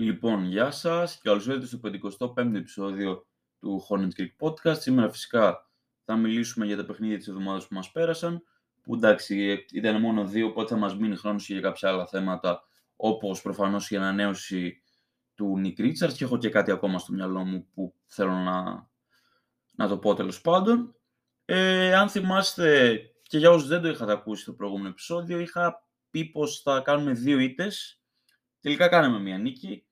Λοιπόν, γεια σας και καλώς ήρθατε στο 55ο επεισόδιο του Hornet Creek Podcast. Σήμερα φυσικά θα μιλήσουμε για τα παιχνίδια της εβδομάδας που μας πέρασαν, που εντάξει ήταν μόνο δύο, οπότε θα μας μείνει χρόνος και για κάποια άλλα θέματα, όπως προφανώς η ανανέωση του Nick Richards και έχω και κάτι ακόμα στο μυαλό μου που θέλω να, να το πω τέλος πάντων. Ε, αν θυμάστε και για όσους δεν το είχατε ακούσει στο προηγούμενο επεισόδιο, είχα πει πως θα κάνουμε δύο ήττες. Τελικά κάναμε μία νίκη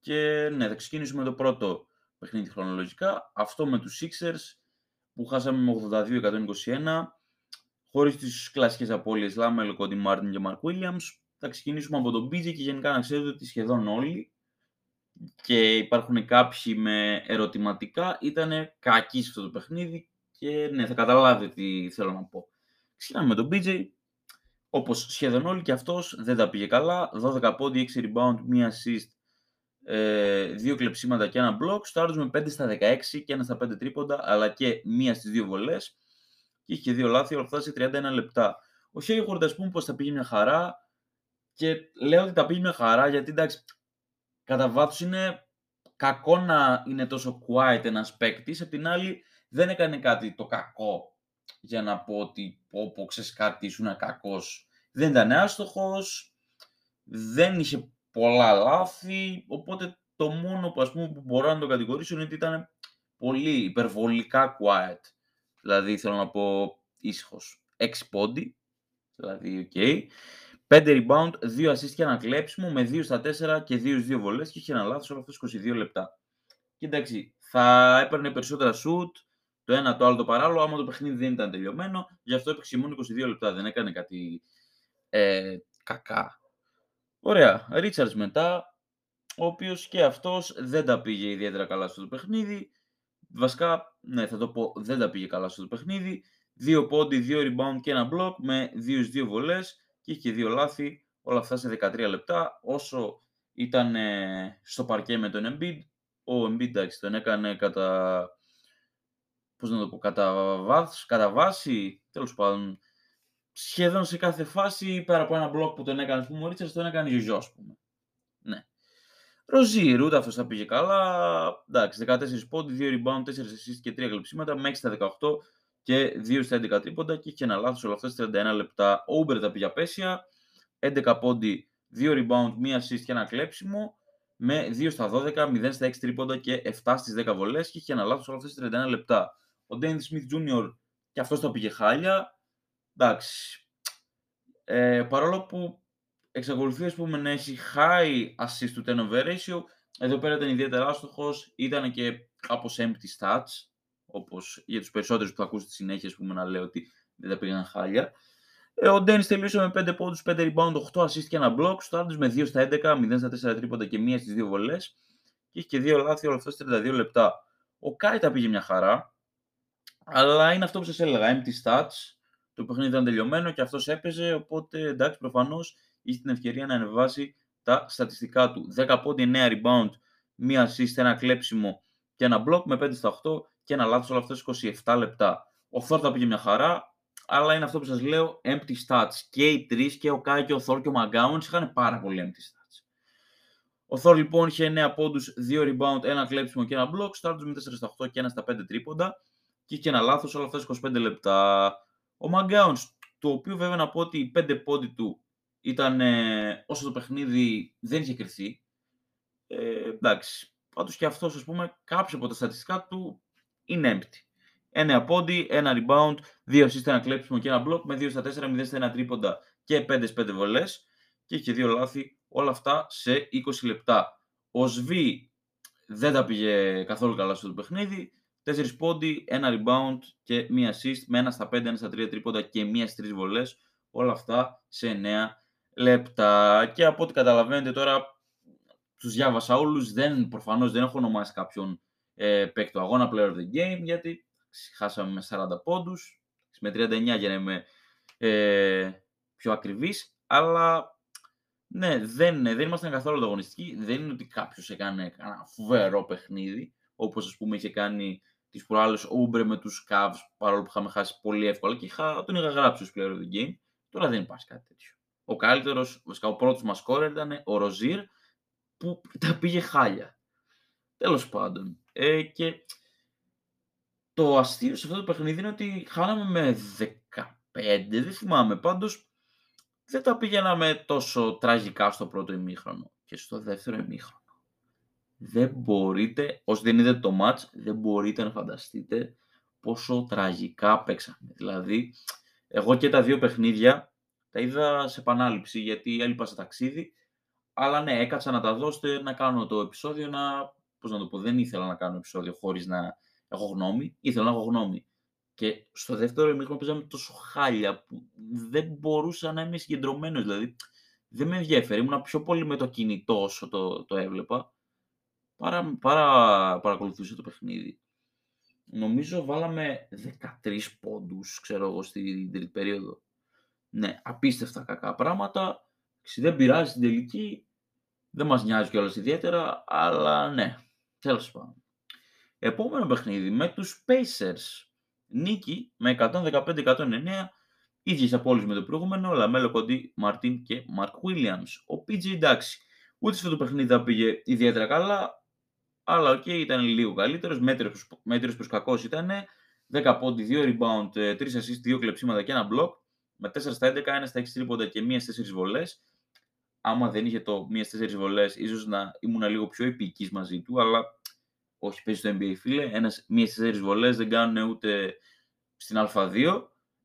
και ναι, θα ξεκινήσουμε το πρώτο παιχνίδι χρονολογικά. Αυτό με τους Sixers που χάσαμε με 82-121 χωρίς τις κλασικές απώλειες Λάμελ, Κόντι Μάρτιν και Μαρκ Williams. Θα ξεκινήσουμε από τον BJ και γενικά να ξέρετε ότι σχεδόν όλοι και υπάρχουν κάποιοι με ερωτηματικά ήταν κακοί σε αυτό το παιχνίδι και ναι, θα καταλάβετε τι θέλω να πω. Ξεκινάμε με τον BJ, όπως σχεδόν όλοι και αυτός δεν τα πήγε καλά, 12 πόντι, 6 rebound, 1 assist, ε, δύο κλεψίματα και ένα block, στο με 5 στα 16 και ένα στα 5 τρίποντα, αλλά και μία στις δύο βολές και είχε δύο λάθη, όλα αυτά σε 31 λεπτά. Ο Χέιγορντ, ας πούμε, πως θα πήγε μια χαρά και λέω ότι τα πήγε μια χαρά γιατί εντάξει, κατά βάθος είναι κακό να είναι τόσο quiet ένας παίκτης. Απ' την άλλη, δεν έκανε κάτι το κακό για να πω ότι πω, πω ξέρεις κάτι, ήσουν κακός. Δεν ήταν άστοχος, δεν είχε πολλά λάθη, οπότε το μόνο που, ας πούμε, που μπορώ να το κατηγορήσω είναι ότι ήταν πολύ υπερβολικά quiet. Δηλαδή, θέλω να πω ήσυχος. 6 πόντοι, δηλαδή, OK. Okay. 5 rebound, 2 assist και ένα κλέψιμο με 2 στα 4 και 2 2 βολές και είχε ένα λάθος όλο αυτό 22 λεπτά. Και εντάξει, θα έπαιρνε περισσότερα shoot, το ένα το άλλο το παράλληλο, άμα το παιχνίδι δεν ήταν τελειωμένο, γι' αυτό έπαιξε μόνο 22 λεπτά, δεν έκανε κάτι ε, κακά. Ωραία, Ρίτσαρτς μετά, ο οποίος και αυτός δεν τα πήγε ιδιαίτερα καλά στο το παιχνίδι. Βασικά, ναι, θα το πω, δεν τα πήγε καλά στο το παιχνίδι. Δύο πόντι, δύο rebound και ένα block με δύο δύο βολές και είχε δύο λάθη, όλα αυτά σε 13 λεπτά. Όσο ήταν στο παρκέ με τον Embiid, ο Embiid εντάξει, τον έκανε κατά, πώς να το πω, κατά, βάθς, κατά βάση, τέλος πάντων, σχεδόν σε κάθε φάση, πέρα από ένα μπλοκ που τον έκανε, πούμε, ο Ρίτσαρds, τον έκανε Γιωζό, ας πούμε. Ναι. Ροζίρ, ούτε αυτός θα πήγε καλά. Εντάξει, 14 πόντι, 2 rebound, 4 assists και 3 κλεψίματα, μέχρι στα 18 και 2 στα 11 τρίποντα και είχε ένα λάθος όλα αυτά στις 31 λεπτά. Ο Ούμπερ τα πήγε απέσια, 11 πόντι, 2 rebound, 1 assist και ένα κλέψιμο, με 2 στα 12, 0 στα 6 τρίποντα και 7 στις 10 βολές και είχε ένα λάθος όλα αυτά στις 31 λεπτά. Ο Ντένι Smith Jr. και αυτός τα πήγε χάλια, εντάξει, ε, παρόλο που εξακολουθεί ας πούμε, να έχει high assist to turnover ratio, εδώ πέρα ήταν ιδιαίτερα άστοχος, ήταν και κάπως empty stats, όπως για τους περισσότερους που θα ακούσετε στη συνέχεια, ας πούμε, να λέω ότι δεν τα πήγαν χάλια. Ε, ο Ντένις τελείωσε με 5 πόντους, 5 rebound, 8 assist και ένα block, στο με 2 στα 11, 0 στα 4 τρίποντα και 1 στις 2 βολές. Και είχε και 2 λάθη όλα αυτά 32 λεπτά. Ο Κάι τα πήγε μια χαρά, αλλά είναι αυτό που σας έλεγα, empty stats, το παιχνίδι ήταν τελειωμένο και αυτός έπαιζε, οπότε εντάξει προφανώς είχε την ευκαιρία να ανεβάσει τα στατιστικά του. 10 πόντι, 9 rebound, 1 assist, ένα κλέψιμο και ένα block με 5 στα 8 και ένα λάθος όλα αυτά 27 λεπτά. Ο Θόρ τα πήγε μια χαρά, αλλά είναι αυτό που σας λέω, empty stats. Και οι τρεις, και ο Κάι και ο Θόρ και ο Μαγκάουνς είχαν πάρα πολύ empty stats. Ο Θόρ λοιπόν είχε 9 πόντους, 2 rebound, ένα κλέψιμο και ένα block, στάρτους με 4 στα 8 και ένα στα 5 τρίποντα και είχε ένα λάθος όλα αυτά 25 λεπτά. Ο Μαγκάουνς, το οποίο βέβαια να πω ότι οι 5 πόντι του ήταν ε, όσο το παιχνίδι δεν είχε κρυθεί. Ε, εντάξει, πάντως και αυτός ας πούμε κάποια από τα στατιστικά του είναι empty. Ένα πόντι, ένα rebound, δύο assist, ένα κλέψιμο και ένα block με 2 στα 4, 0 στα 1 τρίποντα και 5 5 βολές και είχε δύο λάθη, όλα αυτά σε 20 λεπτά. Ο Σβή δεν τα πήγε καθόλου καλά στο παιχνίδι, 4 πόντι, ένα rebound και μία assist με ένα στα 5, ένα στα 3 τρίποντα και μία στις 3 βολές, όλα αυτά σε 9 λεπτά. Και από ό,τι καταλαβαίνετε τώρα, τους διάβασα όλους, δεν, προφανώς δεν έχω ονομάσει κάποιον ε, παίκτη του αγώνα player of the game, γιατί χάσαμε με 40 πόντους, με 39 για να είμαι ε, πιο ακριβής, αλλά ναι, δεν, δεν ήμασταν καθόλου ανταγωνιστικοί. Δεν είναι ότι κάποιος έκανε ένα φοβερό παιχνίδι, όπως ας πούμε είχε κάνει τις προάλλες Ούμπρε με τους Cavs, παρόλο που είχαμε χάσει πολύ εύκολα και είχα, τον είχα γράψει ως player of the game. Τώρα δεν υπάρχει κάτι τέτοιο. Ο καλύτερος, βασικά ο πρώτος μας σκόρερ ήταν ο Ροζίρ, που τα πήγε χάλια. Τέλος πάντων. Ε, και το αστείο σε αυτό το παιχνίδι είναι ότι χάναμε με 15, δεν θυμάμαι. Πάντως δεν τα πήγαιναμε τόσο τραγικά στο πρώτο ημίχρονο και στο δεύτερο ημίχρονο. Δεν μπορείτε, όσοι δεν είδατε το match, δεν μπορείτε να φανταστείτε πόσο τραγικά παίξαμε. Δηλαδή, εγώ και τα δύο παιχνίδια τα είδα σε επανάληψη γιατί έλειπα σε ταξίδι. Αλλά ναι, έκατσα να τα δώσετε, να κάνω το επεισόδιο, να, πώς να το πω, δεν ήθελα να κάνω επεισόδιο χωρίς να έχω γνώμη, ήθελα να έχω γνώμη. Και στο δεύτερο ημίχρονο παίζαμε τόσο χάλια που δεν μπορούσα να είμαι συγκεντρωμένος. Δηλαδή, δεν με ενδιαφέρει. Ήμουν πιο πολύ με το κινητό όσο το, το έβλεπα. Παρά, παρά παρακολουθούσα το παιχνίδι. Νομίζω βάλαμε 13 πόντους, ξέρω εγώ, στην τρίτη περίοδο. Ναι, απίστευτα κακά πράγματα. Δεν πειράζει στην τελική. Δεν μας νοιάζει κιόλας ιδιαίτερα, αλλά ναι, τέλος πάντων. Επόμενο παιχνίδι με τους Pacers. Νίκη με 115-109, ίδιες απώλειες με το προηγούμενο, Λαμέλο, Κόντι Μάρτιν και Μαρκ Williams. Ο PG εντάξει, ούτε σε αυτό το παιχνίδι θα πήγε ιδιαίτερα καλά, αλλά OK, okay, ήταν λίγο καλύτερος, μέτριος προς κακός ήταν, 10 πόντοι, 2 rebound, 3 assist, 2 κλεψίματα και ένα block, με 4 στα 11, 1 στα 6 τρίποντα και 1 στις 4 βολές. Άμα δεν είχε το 1 στις 4 βολές, ίσως να ήμουν λίγο πιο επιεικής μαζί του, αλλά όχι παίζει στο NBA φίλε, ένας, μίας στις τέσσερις βολές δεν κάνουν ούτε στην Α2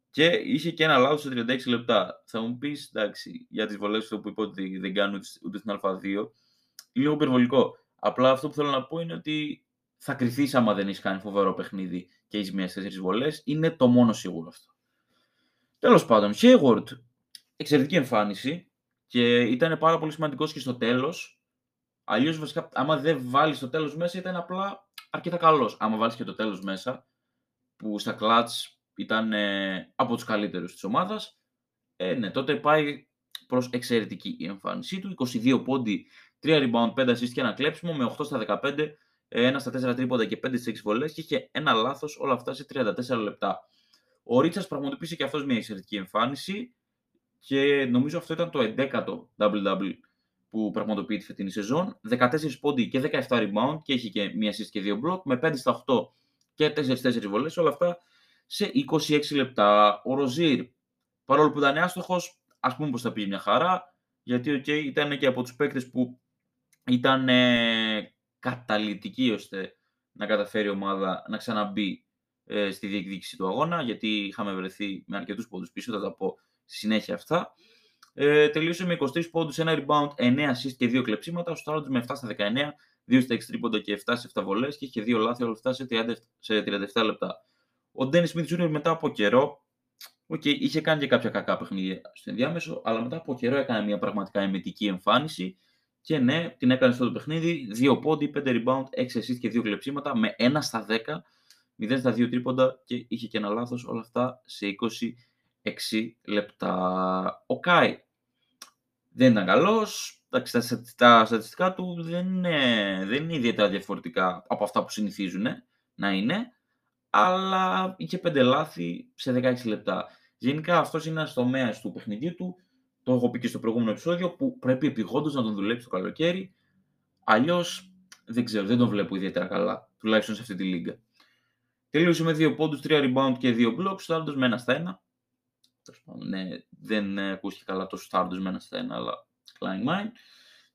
και είχε και ένα λάθος σε 36 λεπτά. Θα μου πεις, εντάξει, για τις βολές που είπα ότι δεν κάνουν ούτε στην Α2, λίγο υπερβολικό. Απλά αυτό που θέλω να πω είναι ότι θα κρυθείς άμα δεν έχεις κάνει φοβερό παιχνίδι και έχεις μία τέσσερι βολές. Είναι το μόνο σίγουρο αυτό. Τέλος πάντων, Hayward, εξαιρετική εμφάνιση και ήταν πάρα πολύ σημαντικός και στο τέλος Αλλιώς βασικά, άμα δεν βάλεις το τέλος μέσα, ήταν απλά αρκετά καλός. Άμα βάλεις και το τέλος μέσα, που στα κλατ ήταν ε, από τους καλύτερους της ομάδας, ε, ναι, τότε πάει προς εξαιρετική η εμφάνισή του. 22 πόντι, 3 rebound, 5 assist και ένα κλέψιμο με 8 στα 15, 1 ε, στα 4 τρίποντα και 5 στις 6 βολές και είχε ένα λάθος όλα αυτά σε 34 λεπτά. Ο Ρίτσα πραγματοποίησε και αυτός μια εξαιρετική εμφάνιση και νομίζω αυτό ήταν το 11ο WW που πραγματοποιεί τη φετινή σεζόν. 14 πόντι και 17 rebound και έχει και μία assist και δύο block με 5 στα 8 και 4-4 βολές. Όλα αυτά σε 26 λεπτά. Ο Ροζίρ, παρόλο που ήταν άστοχος, ας πούμε πως θα πήγε μια χαρά. Γιατί okay, ήταν και από τους παίκτες που ήταν ε, καταλητικοί ώστε να καταφέρει η ομάδα να ξαναμπεί ε, στη διεκδίκηση του αγώνα. Γιατί είχαμε βρεθεί με αρκετούς πόντους πίσω, θα τα πω στη συνέχεια αυτά. Ε, τελείωσε με 23 πόντους, ένα rebound, 9 assist και 2 κλεψίματα. Ο Στάροντ με 7 στα 19, 2 στα 6 τρίποντα και 7 σε 7 βολές και είχε 2 λάθη όλα αυτά σε, 30, σε 37 λεπτά. Ο Ντένις Σμιθ Jr. μετά από καιρό, okay, είχε κάνει και κάποια κακά παιχνίδια στο ενδιάμεσο, αλλά μετά από καιρό έκανε μια πραγματικά εμετική εμφάνιση. Και ναι, την έκανε στο το παιχνίδι. 2 πόντι, 5 rebound, 6 assist και 2 κλεψίματα με 1 στα 10, 0 στα 2 τρίποντα και είχε και ένα λάθος όλα αυτά σε 26 λεπτά. Ο Κάι δεν ήταν καλός. Τα στατιστικά του δεν είναι, δεν είναι ιδιαίτερα διαφορετικά από αυτά που συνηθίζουν να είναι, αλλά είχε πέντε λάθη σε 16 λεπτά. Γενικά αυτός είναι ένας τομέας του παιχνιδιού του. Το έχω πει και στο προηγούμενο επεισόδιο που πρέπει επιγόντως να τον δουλέψει το καλοκαίρι. Αλλιώς δεν ξέρω, δεν τον βλέπω ιδιαίτερα καλά, τουλάχιστον σε αυτή τη λίγα. Τελείωσε με 2 πόντους, 3 rebound και 2 blocks, Στάρντος με ένα στα ένα. Ναι, δεν ακούστηκε καλά το Stardust με ένα στα ένα, αλλά Klein Mine.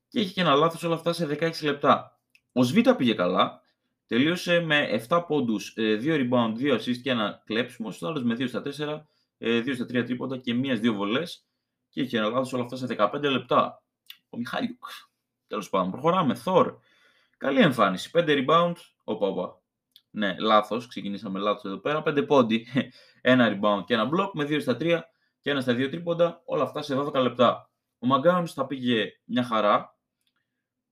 Και είχε και ένα λάθος όλα αυτά σε 16 λεπτά. Ο Σβίτα πήγε καλά. Τελείωσε με 7 πόντους, 2 rebound, 2 assist και ένα κλέψιμο. Ο Stardust με 2 στα 4, 2 στα 3 τρίποτα και μία 2 βολές. Και είχε ένα λάθο όλα αυτά σε 15 λεπτά. Ο Μιχάλιουκ. Τέλος πάντων, προχωράμε. Θόρ. Καλή εμφάνιση. 5 rebound. Οπα, οπα. Ναι, λάθος. Ξεκινήσαμε λάθος εδώ πέρα. 5 πόντι, ένα rebound και ένα block με 2 στα 3 και ένα στα 2 τρίποντα. Όλα αυτά σε 12 λεπτά. Ο Μαγκάουνι θα πήγε μια χαρά.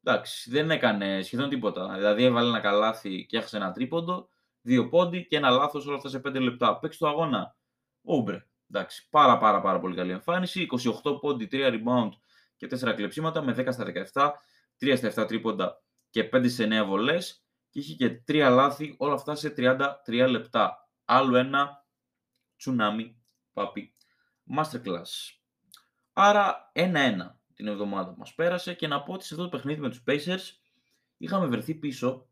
Εντάξει, δεν έκανε σχεδόν τίποτα. Δηλαδή έβαλε ένα καλάθι και έχασε ένα τρίποντο, δύο πόντι και ένα λάθος όλα αυτά σε 5 λεπτά. Παίξει το αγώνα. Ούμπρε. Εντάξει, πάρα πάρα πάρα πολύ καλή εμφάνιση. 28 πόντι, 3 rebound και 4 κλεψίματα με 10 στα 17, 3 στα 7 τρίποντα και 5 σε 9 βολές και είχε και τρία λάθη, όλα αυτά σε 33 λεπτά. Άλλο ένα Tsunami Papi, masterclass. Άρα 1-1. την εβδομάδα που μας πέρασε και να πω ότι σε αυτό το παιχνίδι με τους Pacers είχαμε βρεθεί πίσω,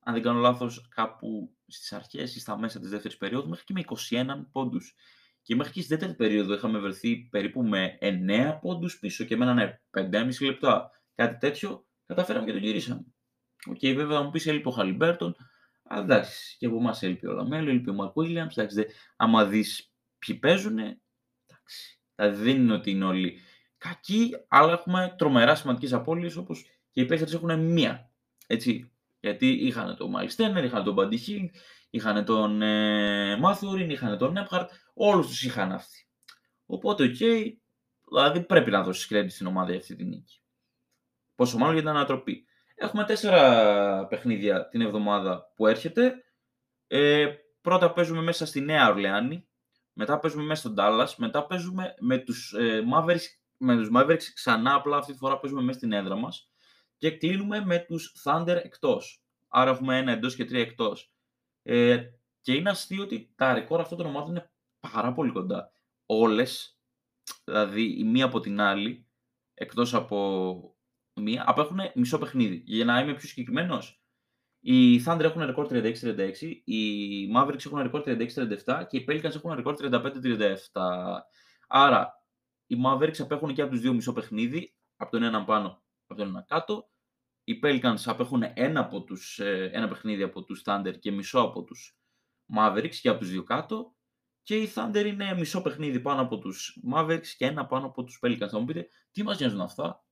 αν δεν κάνω λάθος, κάπου στις αρχές ή στα μέσα της δεύτερης περίοδου, μέχρι και με 21 πόντους. Και μέχρι και στη δεύτερη περίοδο είχαμε βρεθεί περίπου με 9 πόντους πίσω και μένανε 5,5 λεπτά. Κάτι τέτοιο καταφέραμε και το γυρίσαμε. OK, okay, βέβαια θα μου πεις έλειπε ο Χαλιμπέρτον, αλλά εντάξει, και από εμάς έλειπε ο Λαμέλο, έλειπε ο Μαρκ Βίλιαμς. Εντάξει, άμα δεις ποιοι παίζουν, εντάξει. Δηλαδή δεν είναι ότι είναι όλοι κακοί, αλλά έχουμε τρομερά σημαντικές απώλειες όπως και οι Pacers έχουν μία. Έτσι. Γιατί είχαν τον Μάιλς, είχαν τον Μπάντι Χιλντ, είχαν τον ε, Μάθουριν, είχαν τον Νέμπχαρντ, όλους τους είχαν αυτοί. Οπότε, OK, okay, δηλαδή πρέπει να δώσεις credit στην ομάδα για αυτή την νίκη. Πόσο μάλλον για την ανατροπή. Έχουμε τέσσερα παιχνίδια την εβδομάδα που έρχεται. Ε, πρώτα παίζουμε μέσα στη Νέα Ορλεάνη, μετά παίζουμε μέσα στον Dallas, μετά παίζουμε με τους, ε, Mavericks, με τους Mavericks ξανά, απλά αυτή τη φορά παίζουμε μέσα στην έδρα μας και κλείνουμε με τους Thunder εκτός. Άρα έχουμε ένα εντός και τρία εκτός. Ε, και είναι αστείο ότι τα ρεκόρ αυτών των ομάδων είναι πάρα πολύ κοντά. Όλες, δηλαδή η μία από την άλλη, εκτός από μία, απέχουν μισό παιχνίδι. Για να είμαι πιο συγκεκριμένος, οι Thunder έχουν ρεκόρ 36-36, οι Mavericks έχουν ρεκόρ 36-37 και οι Pelicans έχουν ρεκόρ 35-37. Άρα, οι Mavericks απέχουν και από τους δύο μισό παιχνίδι, από τον έναν πάνω, από τον ένα κάτω. Οι Pelicans απέχουν ένα, από τους, ε, ένα παιχνίδι από τους Thunder και μισό από τους Mavericks και από τους δύο κάτω. Και οι Thunder είναι μισό παιχνίδι πάνω από τους Mavericks και ένα πάνω από τους Pelicans. Θα μου πείτε, τι μας νοιάζουν αυτά;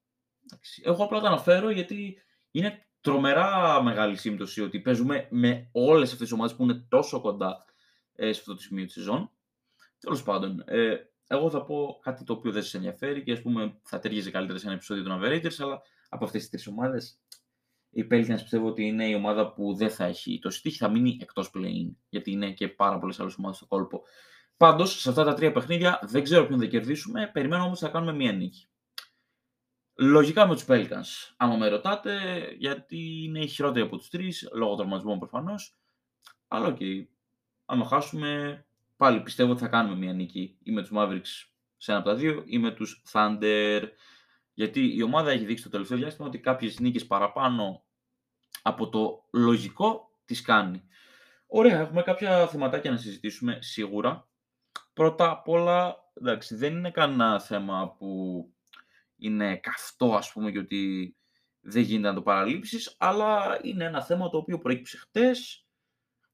Εγώ απλά το αναφέρω γιατί είναι τρομερά μεγάλη σύμπτωση ότι παίζουμε με όλες αυτές τις ομάδες που είναι τόσο κοντά ε, σε αυτό το σημείο της σεζόν. Τέλος πάντων, ε, εγώ θα πω κάτι το οποίο δεν σας ενδιαφέρει και ας πούμε θα ταιριάζει καλύτερα σε ένα επεισόδιο των Averagers, αλλά από αυτές τις τρεις ομάδες οι Pelicans πιστεύω ότι είναι η ομάδα που δεν θα έχει το στίχη, θα μείνει εκτός play γιατί είναι και πάρα πολλές άλλες ομάδες στο κόλπο. Πάντως, σε αυτά τα τρία παιχνίδια δεν ξέρω ποιον θα κερδίσουμε, περιμένω όμως θα κάνουμε μία νίκη. Λογικά με τους Pelicans, άμα με ρωτάτε, γιατί είναι οι χειρότεροι από τους τρεις, λόγω τραυματισμών προφανώς. Αλλά OK, okay. άμα χάσουμε, πάλι πιστεύω ότι θα κάνουμε μια νίκη ή με τους Mavericks σε ένα από τα δύο ή με τους Thunder. Γιατί η ομάδα έχει δείξει το τελευταίο διάστημα ότι κάποιες νίκες παραπάνω από το λογικό τις κάνει. Ωραία, έχουμε κάποια θεματάκια να συζητήσουμε σίγουρα. Πρώτα απ' όλα, εντάξει, δεν είναι κανένα θέμα που είναι καυτό ας πούμε και ότι δεν γίνεται να το παραλείψεις, αλλά είναι ένα θέμα το οποίο προέκυψε χτες,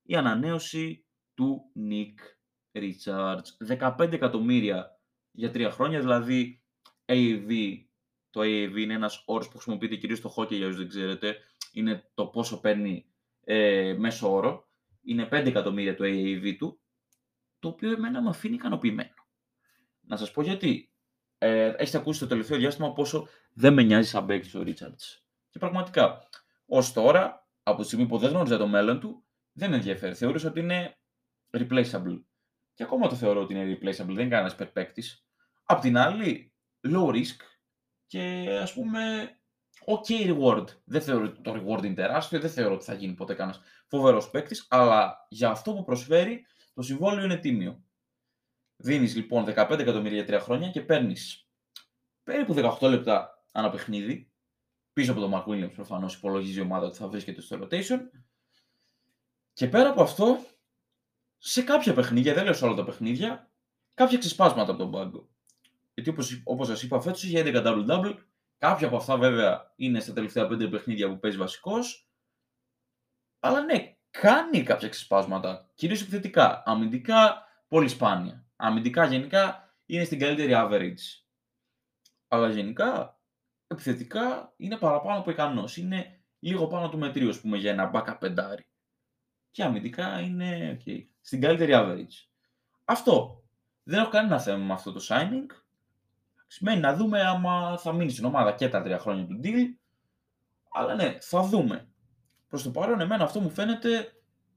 η ανανέωση του Nick Richards. 15 εκατομμύρια για τρία χρόνια, δηλαδή AAV, το AAV είναι ένας όρος που χρησιμοποιείται κυρίως στο hockey για όσους δεν ξέρετε, είναι το πόσο παίρνει ε, μέσο όρο, είναι 5 εκατομμύρια το AAV του, το οποίο εμένα με αφήνει ικανοποιημένο. Να σας πω γιατί ε, έχετε ακούσει το τελευταίο διάστημα πόσο δεν με νοιάζει σαν παίκτης ο Ρίτσαρτς. Και πραγματικά, ως τώρα, από τη στιγμή που δεν γνώριζα το μέλλον του, δεν με ενδιαφέρει. Θεωρούσα ότι είναι replaceable. Και ακόμα το θεωρώ ότι είναι replaceable, δεν είναι κανένας παίκτης. Απ' την άλλη, low risk και ας πούμε ok reward. Δεν θεωρώ ότι το reward είναι τεράστιο, δεν θεωρώ ότι θα γίνει ποτέ κανένας φοβερός παίκτης, αλλά για αυτό που προσφέρει το συμβόλαιο είναι τίμιο. Δίνεις λοιπόν 15 εκατομμύρια για τρία χρόνια και παίρνεις περίπου 18 λεπτά ανά παιχνίδι. Πίσω από τον Mark Williams προφανώς υπολογίζει η ομάδα ότι θα βρίσκεται στο rotation. Και πέρα από αυτό, σε κάποια παιχνίδια, δεν λέω σε όλα τα παιχνίδια, κάποια ξεσπάσματα από τον πάγκο. Γιατί όπως, όπως σας είπα φέτος είχε 11 double-double, κάποια από αυτά βέβαια είναι στα τελευταία 5 παιχνίδια που παίζει βασικός, αλλά ναι, κάνει κάποια ξεσπάσματα, κυρίως επιθετικά, αμυντικά πολύ σπάνια αμυντικά γενικά είναι στην καλύτερη average. Αλλά γενικά, επιθετικά είναι παραπάνω από ικανός. Είναι λίγο πάνω του μετρίου, ας πούμε, για ένα backup πεντάρι. Και αμυντικά είναι okay, στην καλύτερη average. Αυτό. Δεν έχω κανένα θέμα με αυτό το signing. Σημαίνει να δούμε άμα θα μείνει στην ομάδα και τα τρία χρόνια του deal. Αλλά ναι, θα δούμε. Προς το παρόν, εμένα αυτό μου φαίνεται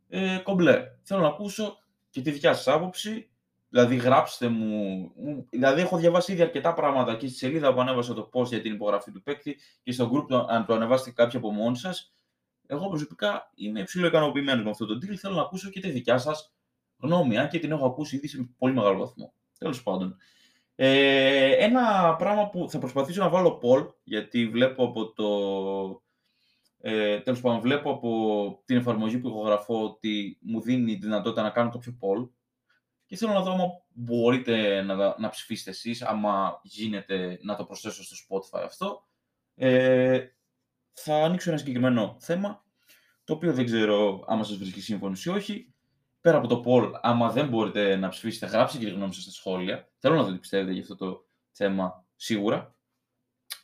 ε, κομπλέ. Θέλω να ακούσω και τη δικιά σας άποψη Δηλαδή, γράψτε μου. Δηλαδή, έχω διαβάσει ήδη αρκετά πράγματα και στη σελίδα που ανέβασα το post για την υπογραφή του παίκτη και στο group, αν το ανεβάσετε κάποιοι από μόνοι σας. Εγώ προσωπικά είμαι υψηλό ικανοποιημένος με αυτό το deal. Θέλω να ακούσω και τη δικιά σας γνώμη, αν και την έχω ακούσει ήδη σε πολύ μεγάλο βαθμό. Τέλος πάντων. Ε, ένα πράγμα που θα προσπαθήσω να βάλω poll, γιατί βλέπω από το... Ε, τέλος πάντων, βλέπω από την εφαρμογή που ηχογραφώ ότι μου δίνει τη δυνατότητα να κάνω κάποιο poll και θέλω να δω αν μπορείτε να, να ψηφίσετε εσείς, άμα γίνεται να το προσθέσω στο Spotify αυτό. Ε, θα ανοίξω ένα συγκεκριμένο θέμα, το οποίο δεν ξέρω άμα σας βρίσκει σύμφωνος ή όχι. Πέρα από το poll, άμα δεν μπορείτε να ψηφίσετε, γράψτε και τη γνώμη σας στα σχόλια. Θέλω να δω τι πιστεύετε για αυτό το θέμα σίγουρα.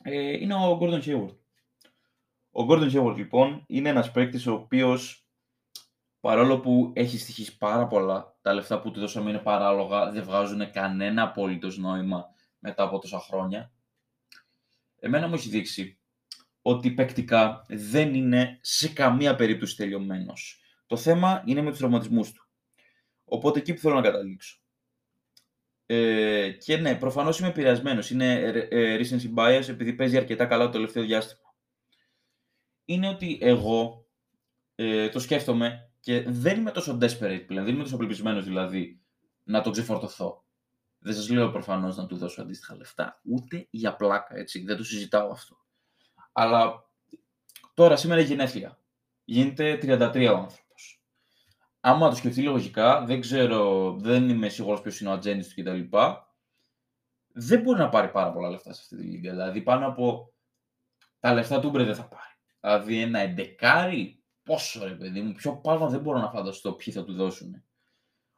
Ε, είναι ο Gordon Hayward. Ο Gordon Hayward, λοιπόν, είναι ένας παίκτης ο οποίος παρόλο που έχει στοιχήσει πάρα πολλά, τα λεφτά που του δώσαμε είναι παράλογα, δεν βγάζουν κανένα απόλυτο νόημα μετά από τόσα χρόνια. Εμένα μου έχει δείξει ότι παικτικά δεν είναι σε καμία περίπτωση τελειωμένος. Το θέμα είναι με τους τραυματισμούς του. Οπότε εκεί που θέλω να καταλήξω. Ε, και ναι, προφανώς είμαι επηρεασμένο. Είναι ε, recency bias επειδή παίζει αρκετά καλά το τελευταίο διάστημα. Είναι ότι εγώ ε, το σκέφτομαι και δεν είμαι τόσο desperate πλέον, δεν είμαι τόσο απελπισμένος δηλαδή να τον ξεφορτωθώ. Δεν σας λέω προφανώς να του δώσω αντίστοιχα λεφτά, ούτε για πλάκα, έτσι. Δεν το συζητάω αυτό. Αλλά τώρα σήμερα η γενέθλια. Γίνεται 33 ο άνθρωπος. Άμα το σκεφτεί λογικά, δεν ξέρω, δεν είμαι σίγουρος ποιος είναι ο ατζέντης του κτλ. Δεν μπορεί να πάρει πάρα πολλά λεφτά σε αυτή τη λίγα. Δηλαδή πάνω από τα λεφτά του Μπρε δεν θα πάρει. Δηλαδή ένα εντεκάρι πόσο ρε παιδί μου, πιο πάνω δεν μπορώ να φανταστώ ποιοι θα του δώσουν.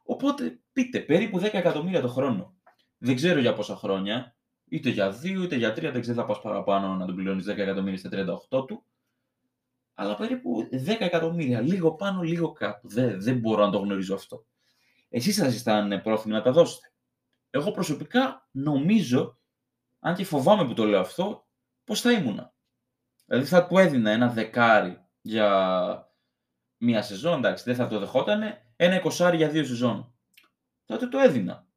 Οπότε πείτε, περίπου 10 εκατομμύρια το χρόνο. Δεν ξέρω για πόσα χρόνια, είτε για 2 είτε για 3, δεν ξέρω θα πας παραπάνω να τον πληρώνεις 10 εκατομμύρια στα 38 του. Αλλά περίπου 10 εκατομμύρια, λίγο πάνω, λίγο κάτω. Δεν, δεν μπορώ να το γνωρίζω αυτό. Εσείς θα είστε πρόθυμοι να τα δώσετε. Εγώ προσωπικά νομίζω, αν και φοβάμαι που το λέω αυτό, πώς θα ήμουνα. Δηλαδή θα του έδινα ένα δεκάρι για μία σεζόν, εντάξει, δεν θα το δεχότανε, ένα εικοσάρι για δύο σεζόν. Τότε το έδινα.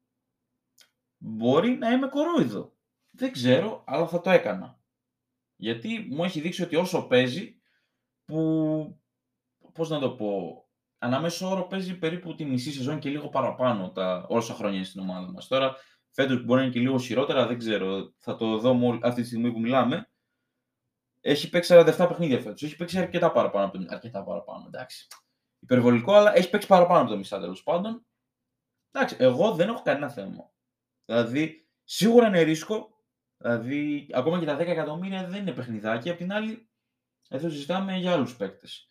Μπορεί να είμαι κορόιδο. Δεν ξέρω, αλλά θα το έκανα. Γιατί μου έχει δείξει ότι όσο παίζει, που, πώς να το πω, ανάμεσο όρο παίζει περίπου τη μισή σεζόν και λίγο παραπάνω τα όσα χρόνια είναι στην ομάδα μας. Τώρα, φέτος μπορεί να είναι και λίγο χειρότερα, δεν ξέρω, θα το δω αυτή τη στιγμή που μιλάμε, έχει παίξει 47 παιχνίδια φέτος. Έχει παίξει αρκετά παραπάνω από το Αρκετά παραπάνω, εντάξει. Υπερβολικό, αλλά έχει παίξει παραπάνω από το μισά τέλος πάντων. Εντάξει, εγώ δεν έχω κανένα θέμα. Δηλαδή, σίγουρα είναι ρίσκο. Δηλαδή, ακόμα και τα 10 εκατομμύρια δεν είναι παιχνιδάκι. Απ' την άλλη, εδώ συζητάμε για άλλους παίκτες.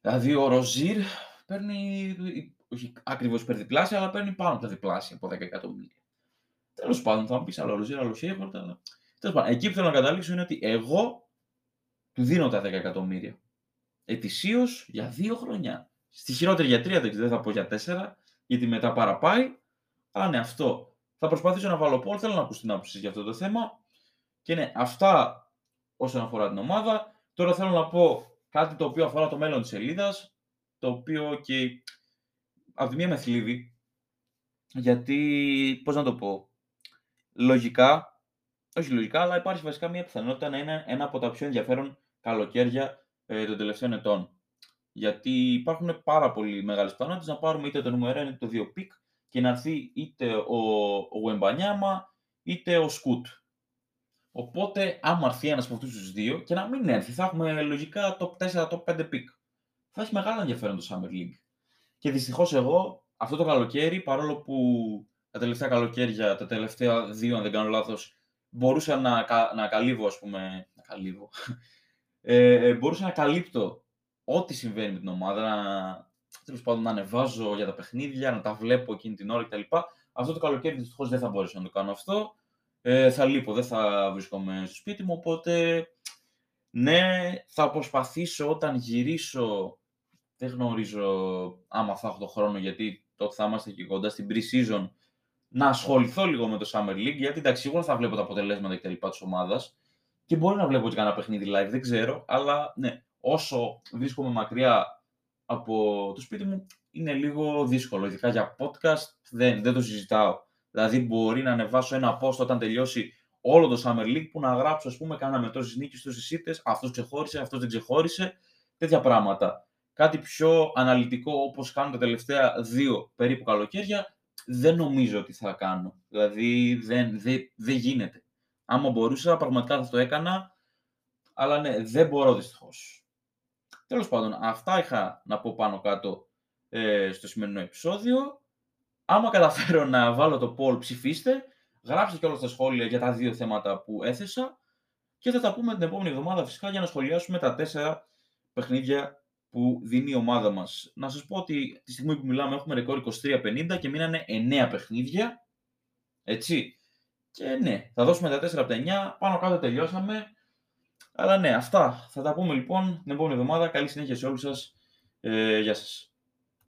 Δηλαδή, ο Ροζίρ παίρνει. Όχι ακριβώς υπερδιπλάσια, αλλά παίρνει πάνω από τα διπλάσια από 10 εκατομμύρια. Τέλος πάντων, θα μου πεις άλλο Ροζίρ, άλλος Χέιχορτ, αλλά Τέλος πάντων, εκεί που θέλω να καταλήξω είναι ότι εγώ του δίνω τα 10 εκατομμύρια. Ετησίως για δύο χρόνια. Στη χειρότερη για τρία, δεν θα πω για τέσσερα, γιατί μετά παραπάει. Αλλά ναι, αυτό. Θα προσπαθήσω να βάλω πόλ, θέλω να ακούσω την άποψη για αυτό το θέμα. Και ναι, αυτά όσον αφορά την ομάδα. Τώρα θέλω να πω κάτι το οποίο αφορά το μέλλον της σελίδα, το οποίο και από τη μία με θλίβει, γιατί, πώς να το πω, λογικά όχι λογικά, αλλά υπάρχει βασικά μια πιθανότητα να είναι ένα από τα πιο ενδιαφέρον καλοκαίρια ε, των τελευταίων ετών. Γιατί υπάρχουν πάρα πολύ μεγάλες πιθανότητες να πάρουμε είτε το νούμερο 1 είτε το 2 pick και να έρθει είτε ο, ο Γουεμπανιάμα είτε ο Σκούτ. Οπότε, άμα έρθει ένας από αυτούς τους δύο και να μην έρθει, θα έχουμε λογικά top 4, top 5 pick. Θα έχει μεγάλο ενδιαφέρον το Summer League. Και δυστυχώς εγώ αυτό το καλοκαίρι, παρόλο που τα τελευταία καλοκαίρια, τα τελευταία δύο, αν δεν κάνω λάθος, μπορούσα να, να καλύβω, ας πούμε, να καλύβω, ε, ε, μπορούσα να καλύπτω ό,τι συμβαίνει με την ομάδα, να, τέλος πάντων, να ανεβάζω για τα παιχνίδια, να τα βλέπω εκείνη την ώρα κτλ. Αυτό το καλοκαίρι δυστυχώς δεν θα μπορούσα να το κάνω αυτό. Ε, θα λείπω, δεν θα βρίσκομαι στο σπίτι μου, οπότε ναι, θα προσπαθήσω όταν γυρίσω, δεν γνωρίζω άμα θα έχω το χρόνο, γιατί τότε θα είμαστε και κοντά στην pre-season, να ασχοληθώ λίγο με το Summer League, γιατί εντάξει, σίγουρα θα βλέπω τα αποτελέσματα και τα λοιπά της ομάδας και μπορεί να βλέπω και κανένα παιχνίδι live, δεν ξέρω, αλλά ναι, όσο βρίσκομαι μακριά από το σπίτι μου, είναι λίγο δύσκολο. Ειδικά για podcast δεν, δεν το συζητάω. Δηλαδή, μπορεί να ανεβάσω ένα post όταν τελειώσει όλο το Summer League που να γράψω, ας πούμε, κάναμε τόσες νίκες, τόσες ήττες, αυτός ξεχώρισε, αυτός δεν ξεχώρισε, τέτοια πράγματα. Κάτι πιο αναλυτικό όπως κάνω τα τελευταία δύο περίπου καλοκαίρια, δεν νομίζω ότι θα κάνω. Δηλαδή δεν, δεν, δεν γίνεται. Άμα μπορούσα, πραγματικά θα το έκανα, αλλά ναι, δεν μπορώ δυστυχώς. Τέλος πάντων, αυτά είχα να πω πάνω κάτω ε, στο σημερινό επεισόδιο. Άμα καταφέρω να βάλω το poll, ψηφίστε. Γράψτε και όλα στα σχόλια για τα δύο θέματα που έθεσα. Και θα τα πούμε την επόμενη εβδομάδα φυσικά για να σχολιάσουμε τα τέσσερα παιχνίδια που δίνει η ομάδα μας. Να σας πω ότι τη στιγμή που μιλάμε έχουμε ρεκόρ 23-50 και μείνανε 9 παιχνίδια. Έτσι. Και ναι, θα δώσουμε τα 4 από τα 9. Πάνω κάτω τελειώσαμε. Αλλά ναι, αυτά. Θα τα πούμε λοιπόν την επόμενη εβδομάδα. Καλή συνέχεια σε όλους σας. Ε, γεια σας.